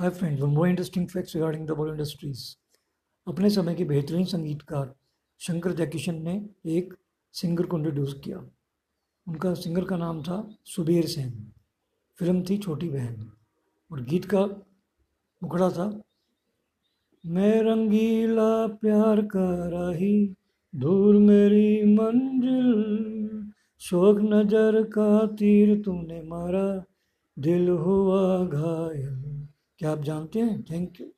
Hi friends one more interesting facts regarding the Bollywood industries अपने समय के बेहतरीन संगीतकार शंकर जयकिशन ने एक सिंगर को इंट्रोड्यूस किया। उनका सिंगर का नाम था सुबीर सेन। फ़िल्म थी छोटी बहन। और गीत का मुखड़ा था, मैं रंगीला प्यार का राही दूर मेरी मंजिल, शोक नज़र का तीर तूने मारा, दिल हुआ घायल। क्या आप जानते हैं? Thank you